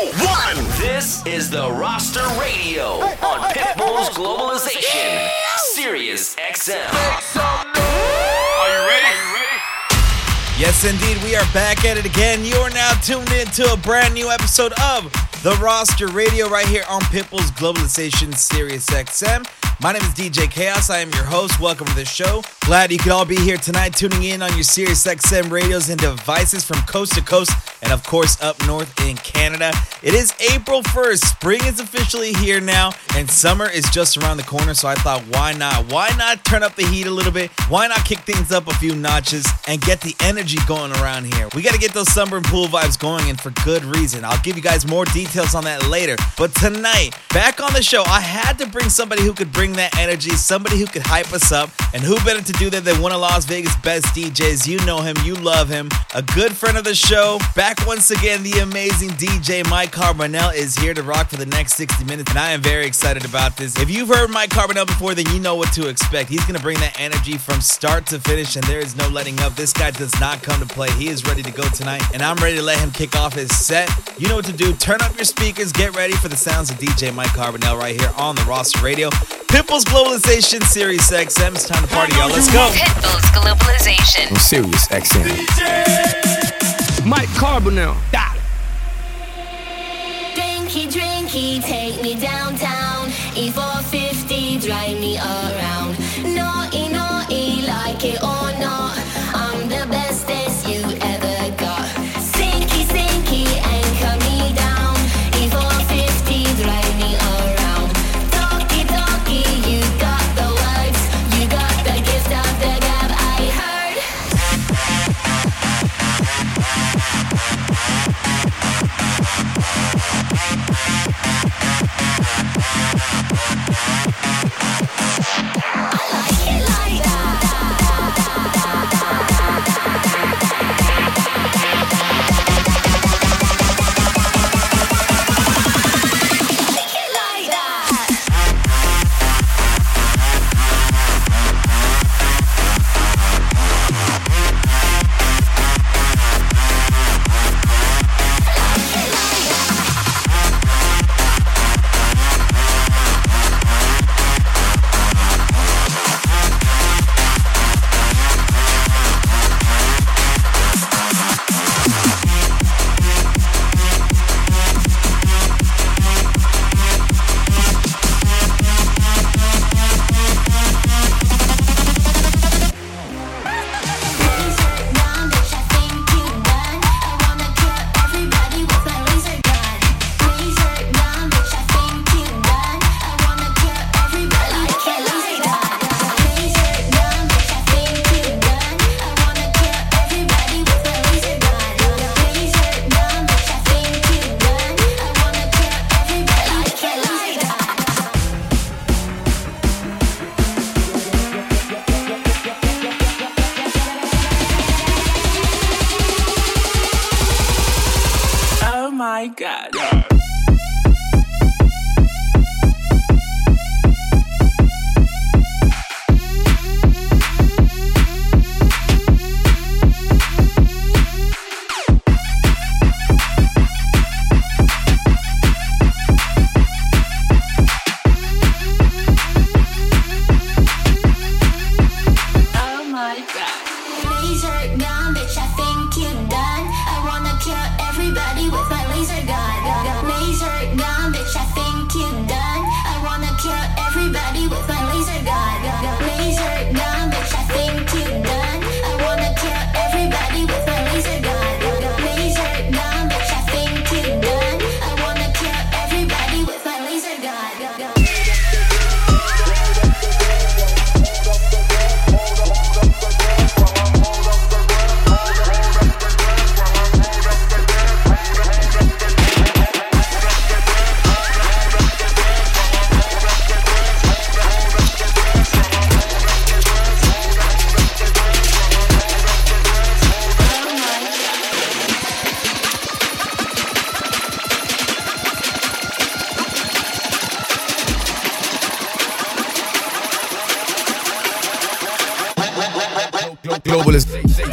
one. This is the Roster Radio on Pitbull's Globalization, Sirius XM. Are you ready? Yes, indeed, we are back at it again. You are now tuned in to a brand new episode of the Roster Radio right here on Pitbull's Globalization Sirius XM. My name is DJ Chaos. I am your host. Welcome to the show. Glad you could all be here tonight, tuning in on your Sirius XM radios and devices from coast to coast, and of course up north in Canada. It is April 1st. Spring is officially here now, and summer is just around the corner. So I thought, why not? Why not turn up the heat a little bit? Why not kick things up a few notches and get the energy going around here? We got to get those summer and pool vibes going, and for good reason. I'll give you guys more details on that later. But tonight, back on the show, I had to bring somebody who could bring that energy, somebody who could hype us up, and who better to do that than one of Las Vegas' best DJs? You know him, you love him. A good friend of the show. Back once again, the amazing DJ Mike Carbonell is here to rock for the next 60 minutes, and I am very excited about this. If you've heard Mike Carbonell before, then you know what to expect. He's going to bring that energy from start to finish, and there is no letting up. This guy does not come to play. He is ready to go tonight, and I'm ready to let him kick off his set. You know what to do. Turn up your speakers, get ready for the sounds of DJ Mike Carbonell right here on the Roster Radio. Pitbull's Globalization Sirius XM. It's time to party, y'all. Let's go. Pitbull's Globalization. on Sirius XM. Mike Carbonell. Die. Drinky, drinky, take me downtown. E450, drive me around.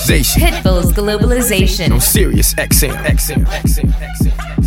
Globalization Pitbull's Globalization. on Sirius XM. XM. XM. XM.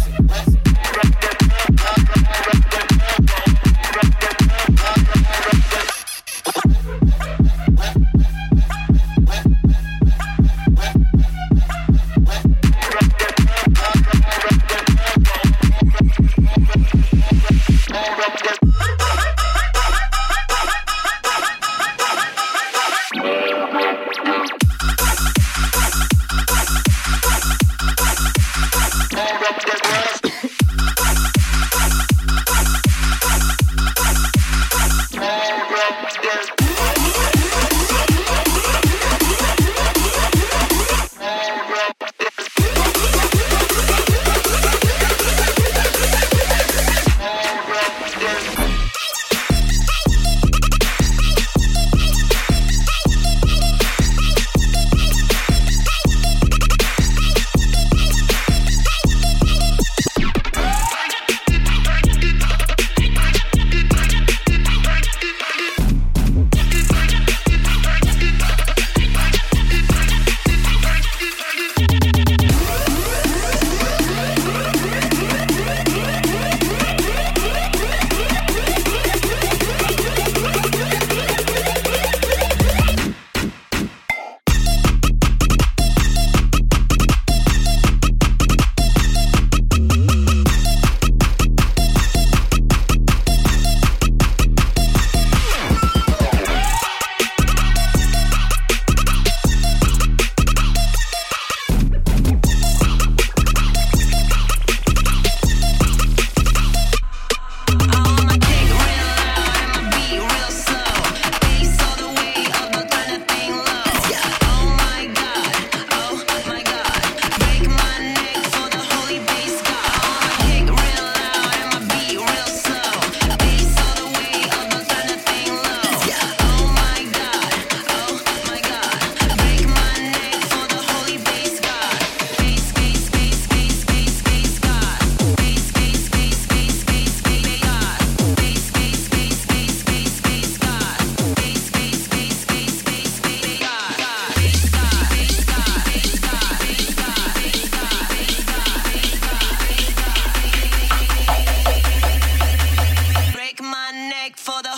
for the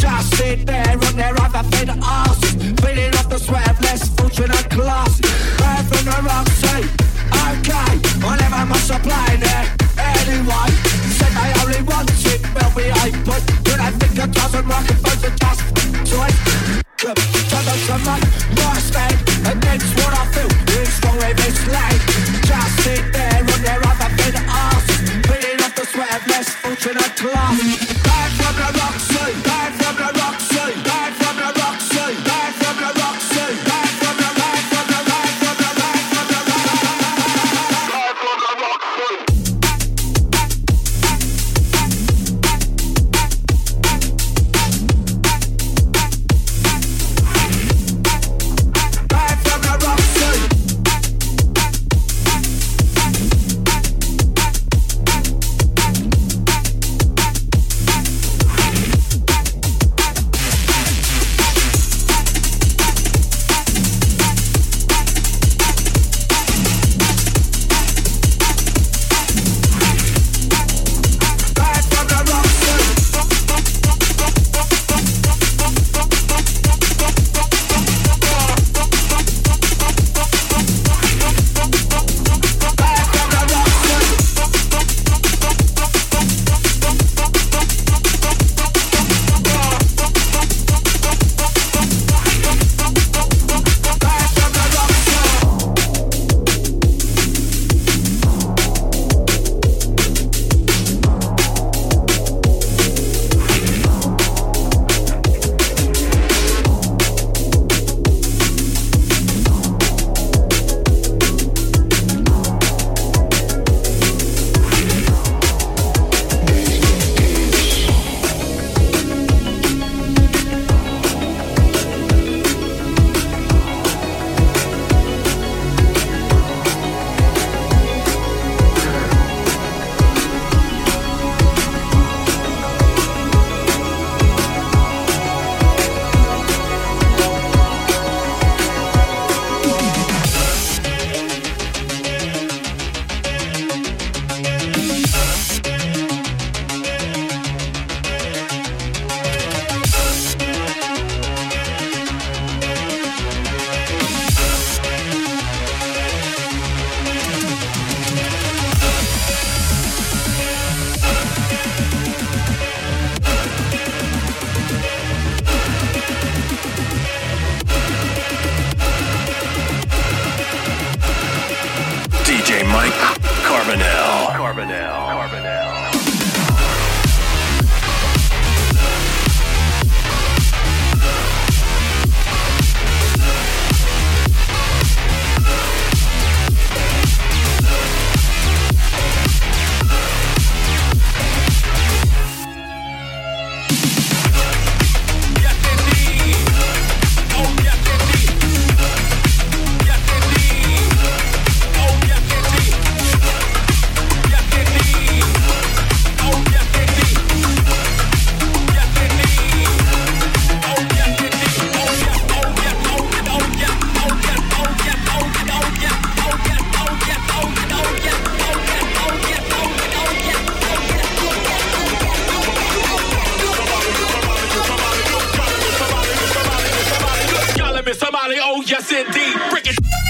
Just sit there on their other thin asses. Feeling off the sweat of less fortunate class. Right from the rock. somebody, oh yes indeed. freaking.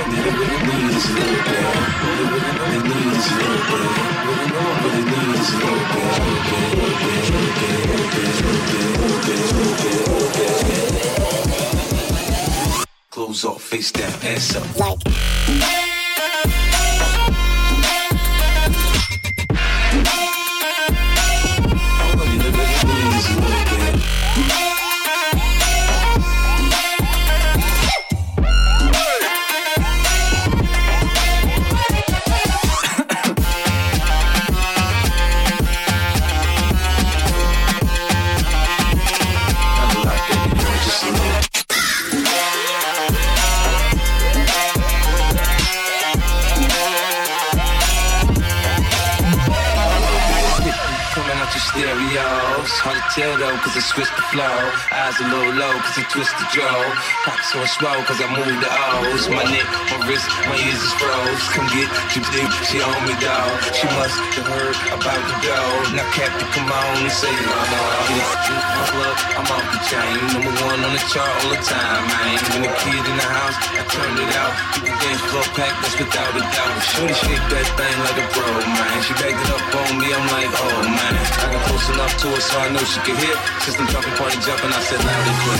Clothes off, face down, ass up. Like. Cause I switched the flow. Eyes a little low, cause I twist the jaw. Pockets on swell, cause I move the O's. My neck, my wrist, my ears is froze. Come get you deep, she on me, dog. She must have heard about the dough. Now, Captain, come on and say, no, no. My club, I'm off the chain. Number one on the chart all the time, man. When the kid in the house, I turned it out. Keep the dance floor packed, that's without a doubt. Shorty shake that thing like a pro, man. She backed it up on me, I'm like, oh, man. I got close enough to her so I know she could hear. System jumping, party jumping, I said loud and clear.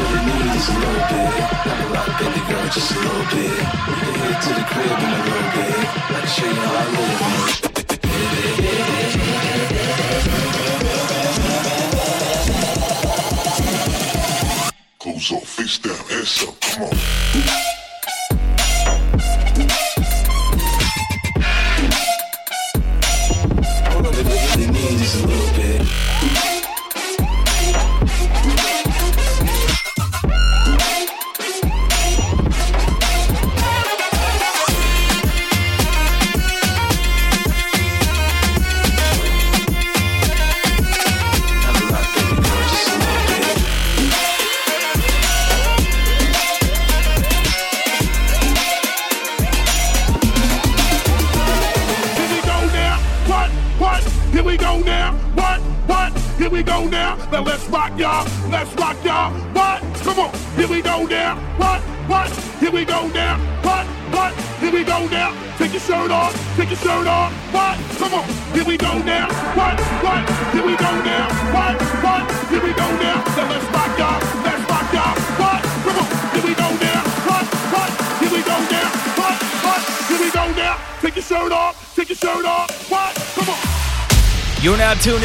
What it need is a little bit. Not a lot, baby girl, just a little bit. We can head to the crib in a little bit. I can show you how I live. Clothes off, face down, ass up, come on.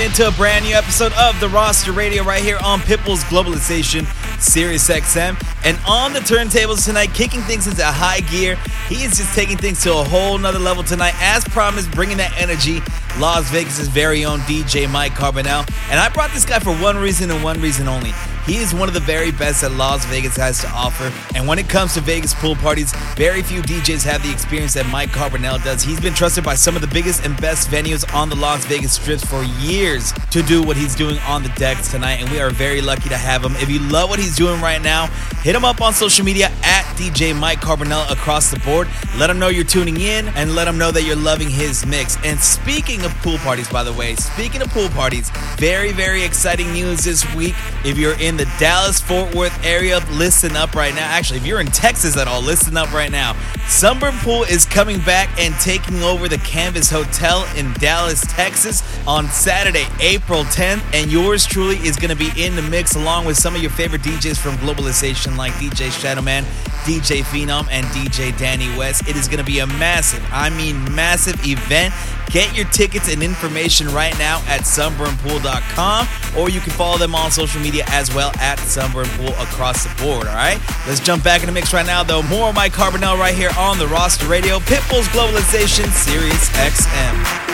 Into a brand new episode of the Roster Radio right here on Pitbull's Globalization, Sirius XM. And on the turntables tonight, kicking things into high gear, he is just taking things to a whole nother level tonight. As promised, bringing that energy, Las Vegas' very own DJ Mike Carbonell. And I brought this guy for one reason and one reason only. He is one of the very best that Las Vegas has to offer. And when it comes to Vegas pool parties, very few DJs have the experience that Mike Carbonell does. He's been trusted by some of the biggest and best venues on the Las Vegas strips for years to do what he's doing on the decks tonight. And we are very lucky to have him. If you love what he's doing right now, hit him up on social media at DJ Mike Carbonell across the board. Let him know you're tuning in and let him know that you're loving his mix. And speaking of pool parties, by the way, speaking of pool parties, very, very exciting news this week. If you're in the Dallas Fort Worth area, listen up right now. Actually, if you're in Texas at all, listen up right now. Sunburn Pool is coming back and taking over the Canvas Hotel in Dallas, Texas on Saturday, April 10th. And yours truly is going to be in the mix along with some of your favorite DJs from Globalization like DJ Shadowman, DJ Phenom, and DJ Danny West. It is going to be a massive, I mean massive event. Get your tickets and information right now at sunburnpool.com or you can follow them on social media as well at sunburnpool across the board. All right, let's jump back in the mix right now, though. More of Mike Carbonell right here on the roster radio, Pitbull's Globalization, Sirius XM.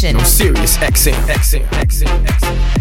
Globalization. Sirius XM, XM, XM, XM.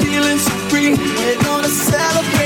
Feeling so free. We're gonna celebrate.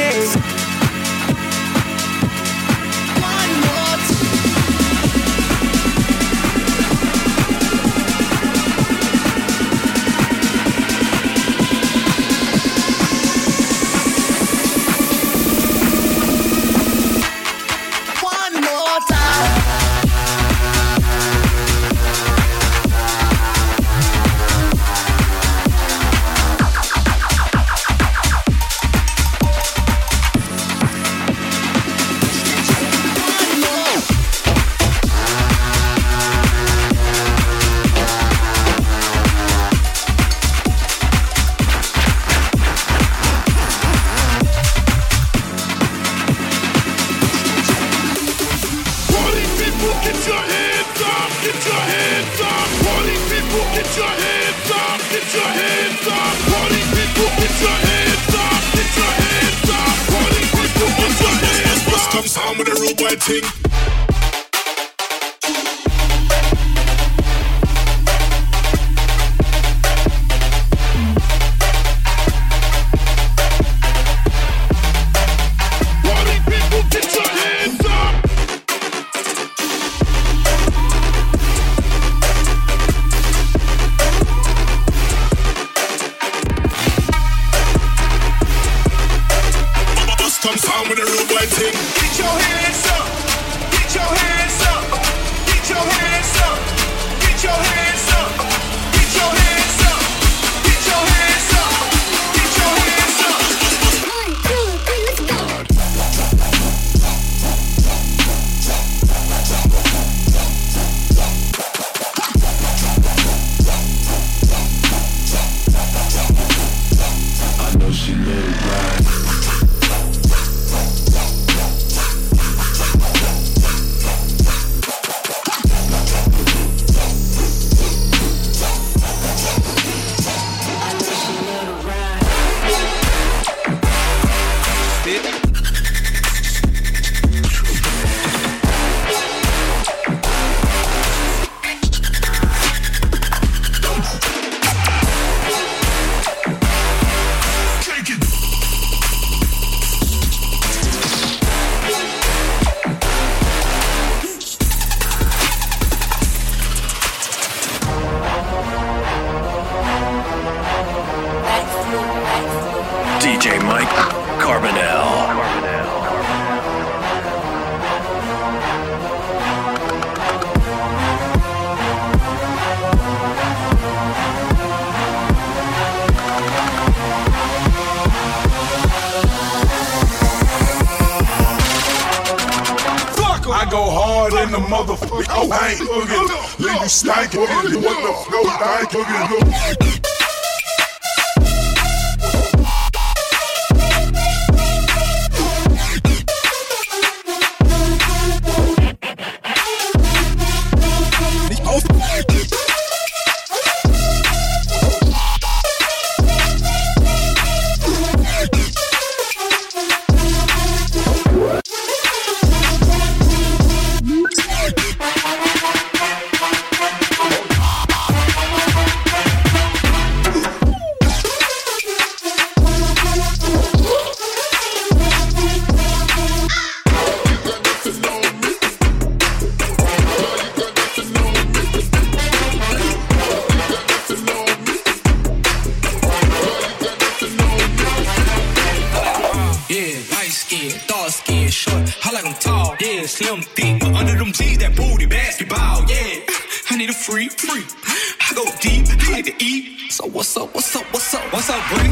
what's up, what's up, what's up, what's up, booty?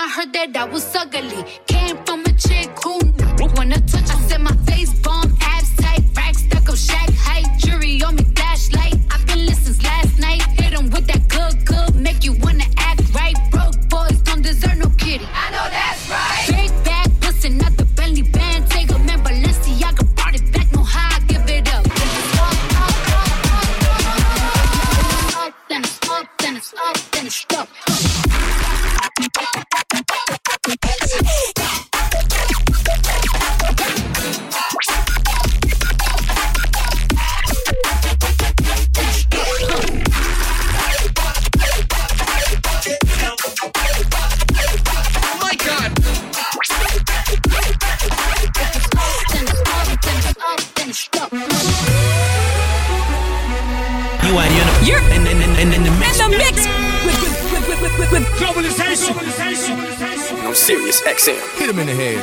I heard that I was ugly. Can't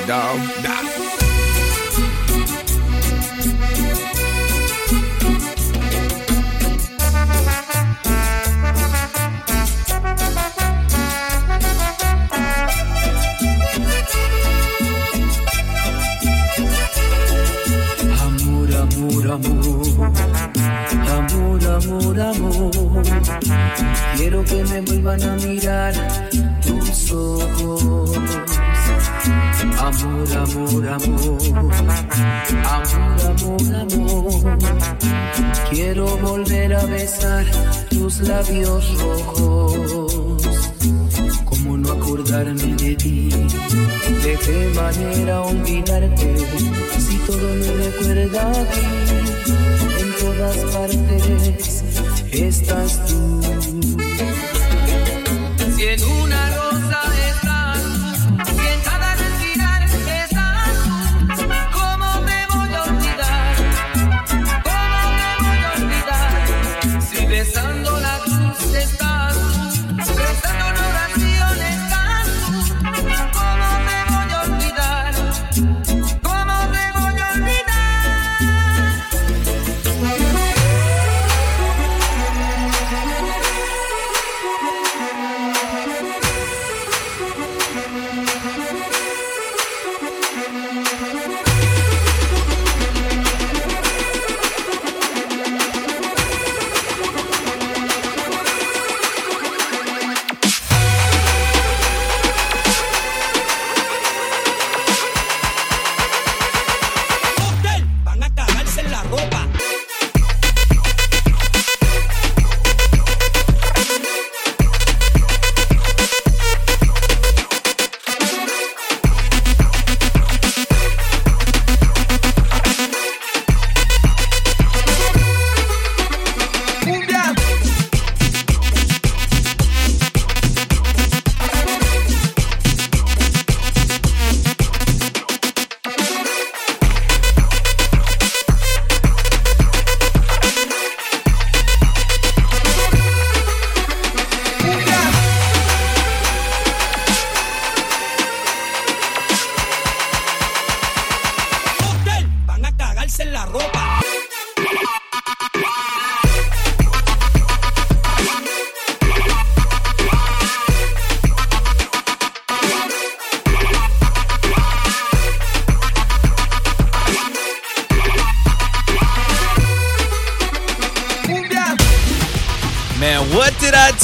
dog. todas partes estás tú.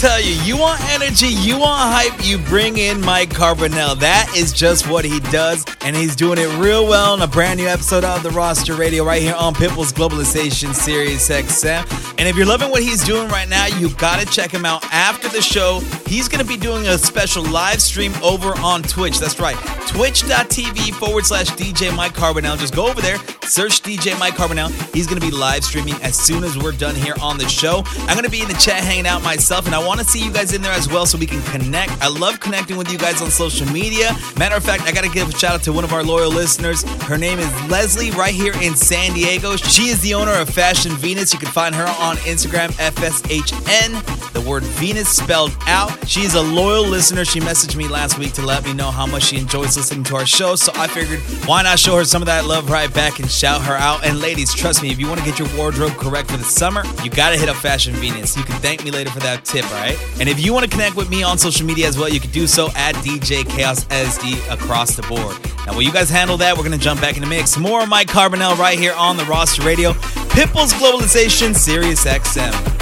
Tell you? You want energy, you want hype, you bring in Mike Carbonell. That is just what he does, and he's doing it real well in a brand new episode of the Roster Radio right here on Pitbull's Globalization Sirius XM. And if you're loving what he's doing right now, you gotta check him out after the show. He's gonna be doing a special live stream over on Twitch. That's right, twitch.tv forward slash DJ Mike Carbonell. Just go over there, search DJ Mike Carbonell. He's gonna be live streaming as soon as we're done here on the show. I'm gonna be in the chat hanging out myself, and I wanna see you guys in there as well so we can connect. I love connecting with you guys on social media. Matter of fact, I gotta give a shout out to one of our loyal listeners. Her name is Leslie, right here in San Diego. She is the owner of Fashion Venus. You can find her on Instagram, FSHN, the word Venus spelled out. She is a loyal listener. She messaged me last week to let me know how much she enjoys listening to our show. So I figured, why not show her some of that love right back and shout her out? And ladies, trust me, if you want to get your wardrobe correct for the summer, you gotta hit up Fashion Venus. You can thank me later for that tip, right? And if you want to connect with me on social media as well, you can do so at DJ Chaos SD across the board. Now, while you guys handle that, we're gonna jump back in the mix. More of Mike Carbonell right here on the Roster Radio, Pitbull's Globalization, Sirius XM.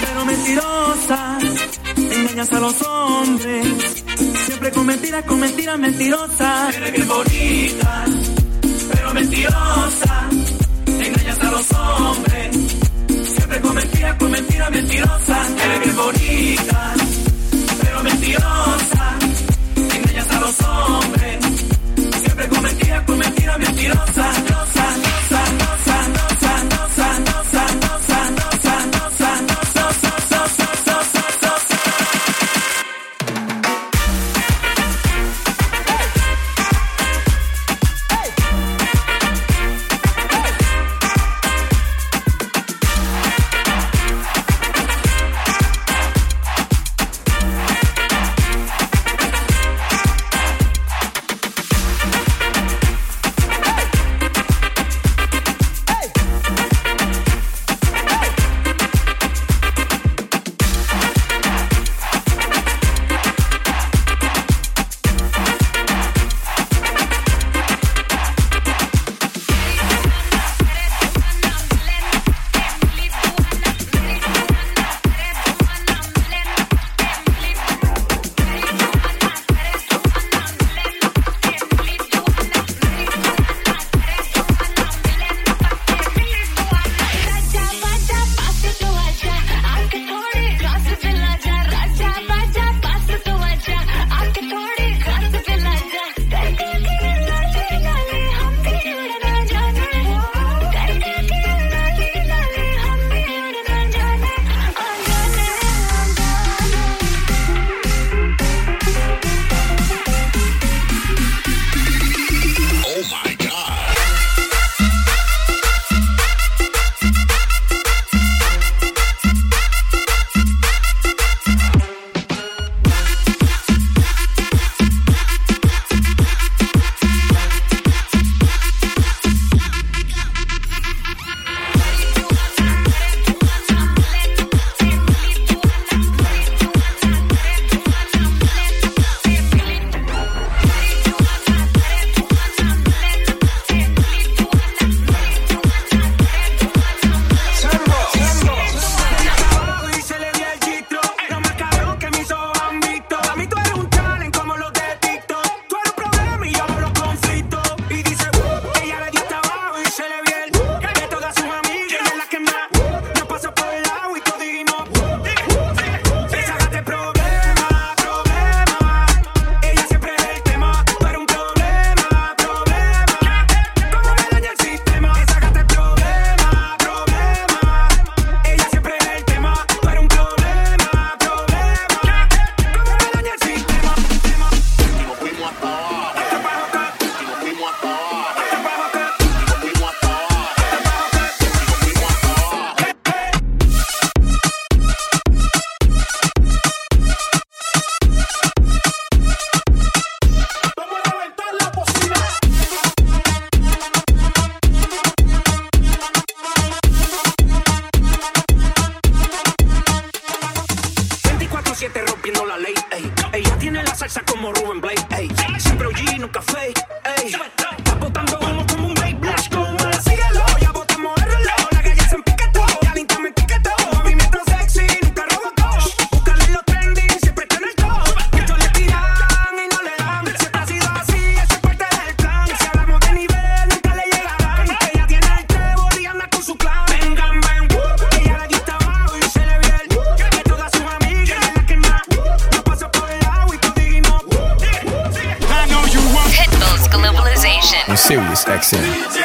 pero mentirosa. Engañas a los hombres, siempre con mentiras, con mentiras mentirosas. Eres bien bonita, pero mentirosa. Los hombres, siempre con mentiras, con mentiras mentirosas. Eres bien bonita, pero mentirosa. Engañas a los hombres,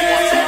XM.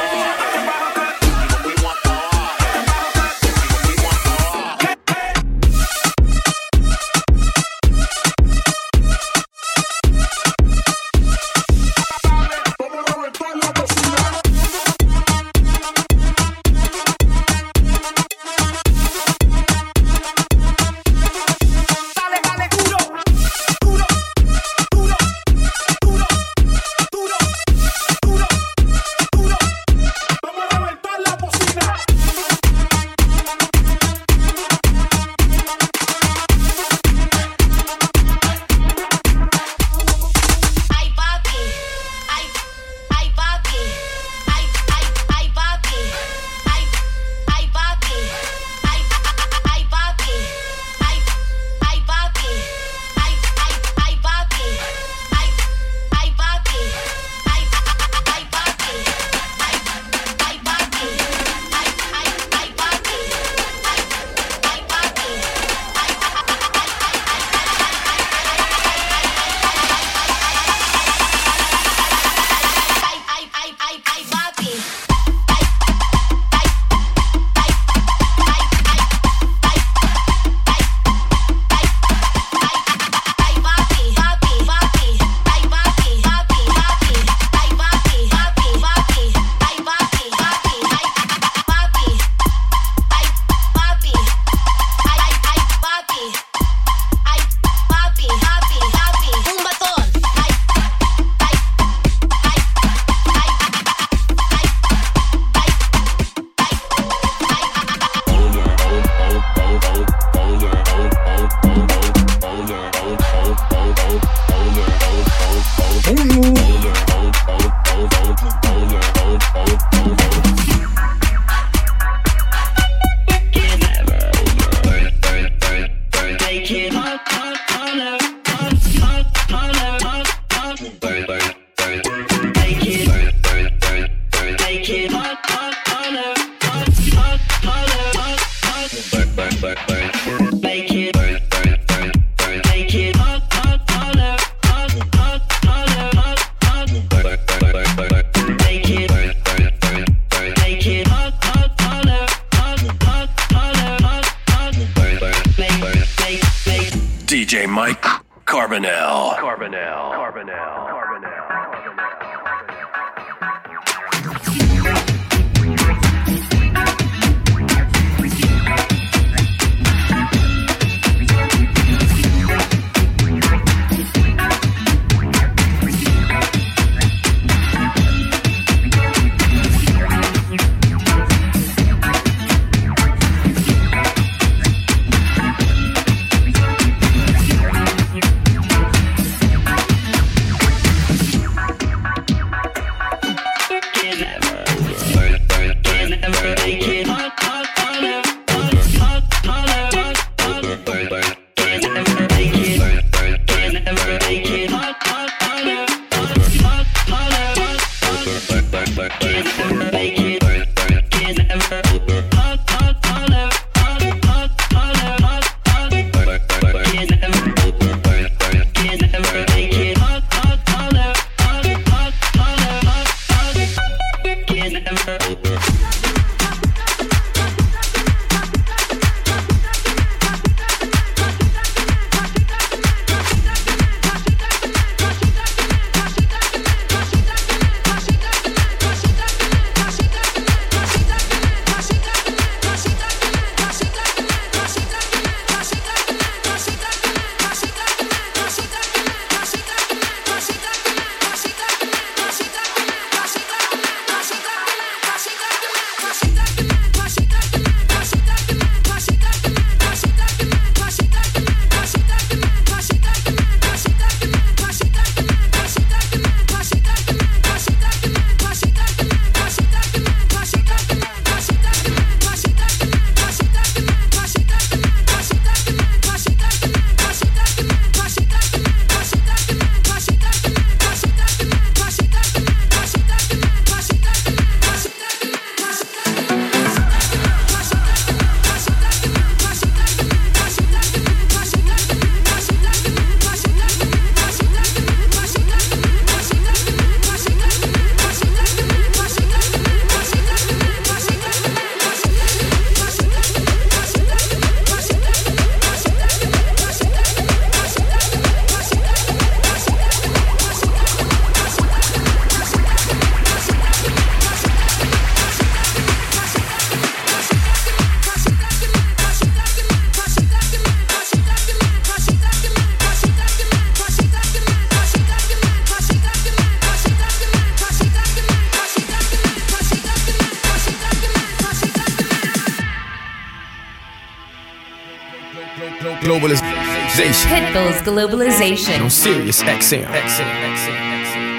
Globalization. On Sirius XM. Yo,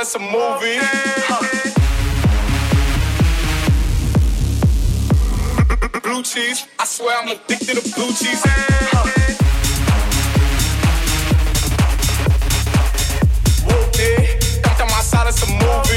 of some. Blue cheese. I swear I'm addicted to blue cheese. Whoop it. Dumped my side of some movie.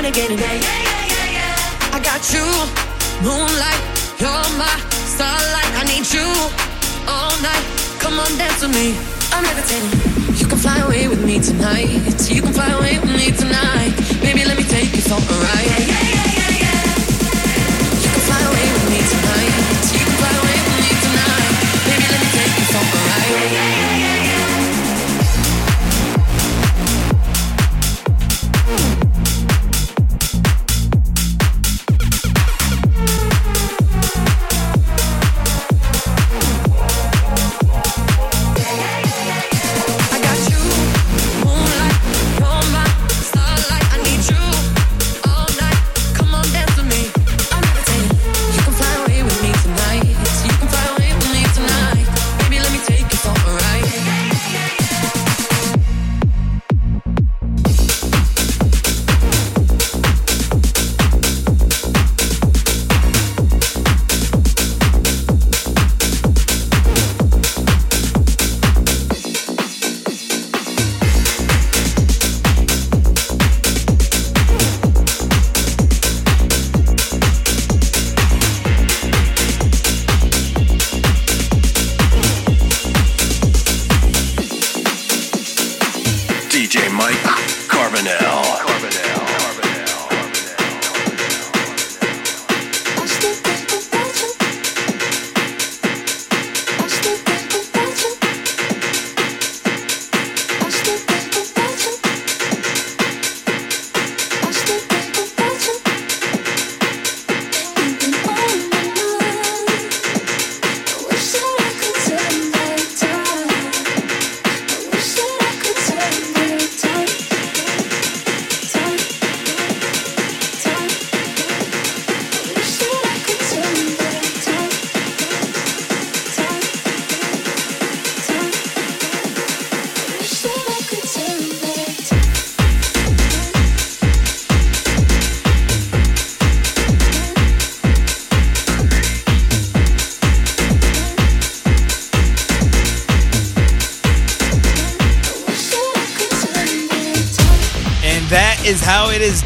We're renegading. Yeah, yeah, yeah, yeah, yeah. I got you, moonlight, you're my starlight. I need you all night. Come on, dance with me. I'm levitating. You can fly away with me tonight. You can fly away with me tonight. Baby, let me take you for a ride. Yeah, yeah, yeah, yeah, yeah. You can fly away with me tonight. You can fly away with me tonight. Baby, let me take you for a ride. Yeah, yeah, yeah.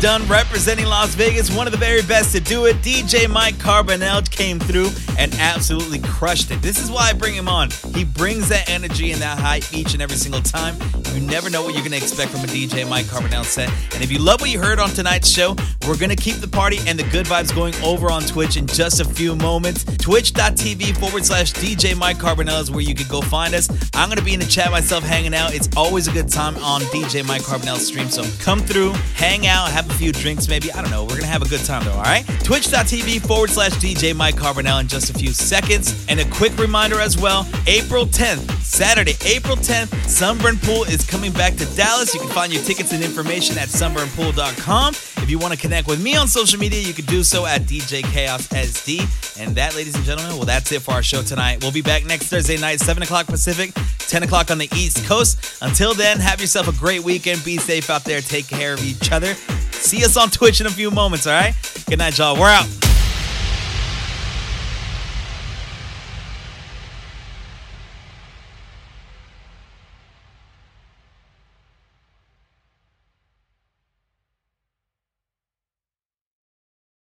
Done. Representing Las Vegas, one of the very best to do it. DJ Mike Carbonell came through and absolutely crushed it. This is why I bring him on. He brings that energy and that hype each and every single time. You never know what you're going to expect from a DJ Mike Carbonell set. And if you love what you heard on tonight's show, we're going to keep the party and the good vibes going over on Twitch in just a few moments. Twitch.tv forward slash DJ Mike Carbonell is where you can go find us. I'm going to be in the chat myself hanging out. It's always a good time on DJ Mike Carbonell's stream. So come through, hang out, have a few drinks maybe. I don't know. We're going to have a good time though, all right? Twitch.tv forward slash DJ Mike Carbonell in just a few seconds. And a quick reminder as well April 10th, Saturday, April 10th, Sunburn Pool is coming back to Dallas. You can find your tickets and information at sunburnpool.com. If you want to connect with me on social media, you can do so at DJ Chaos SD. And that, ladies and gentlemen, well, that's it for our show tonight. We'll be back next Thursday night, 7 o'clock Pacific, 10 o'clock on the East Coast. Until then, have yourself a great weekend. Be safe out there. Take care of each other. See us on Twitch in a few moments, all right? Good night, y'all. We're out.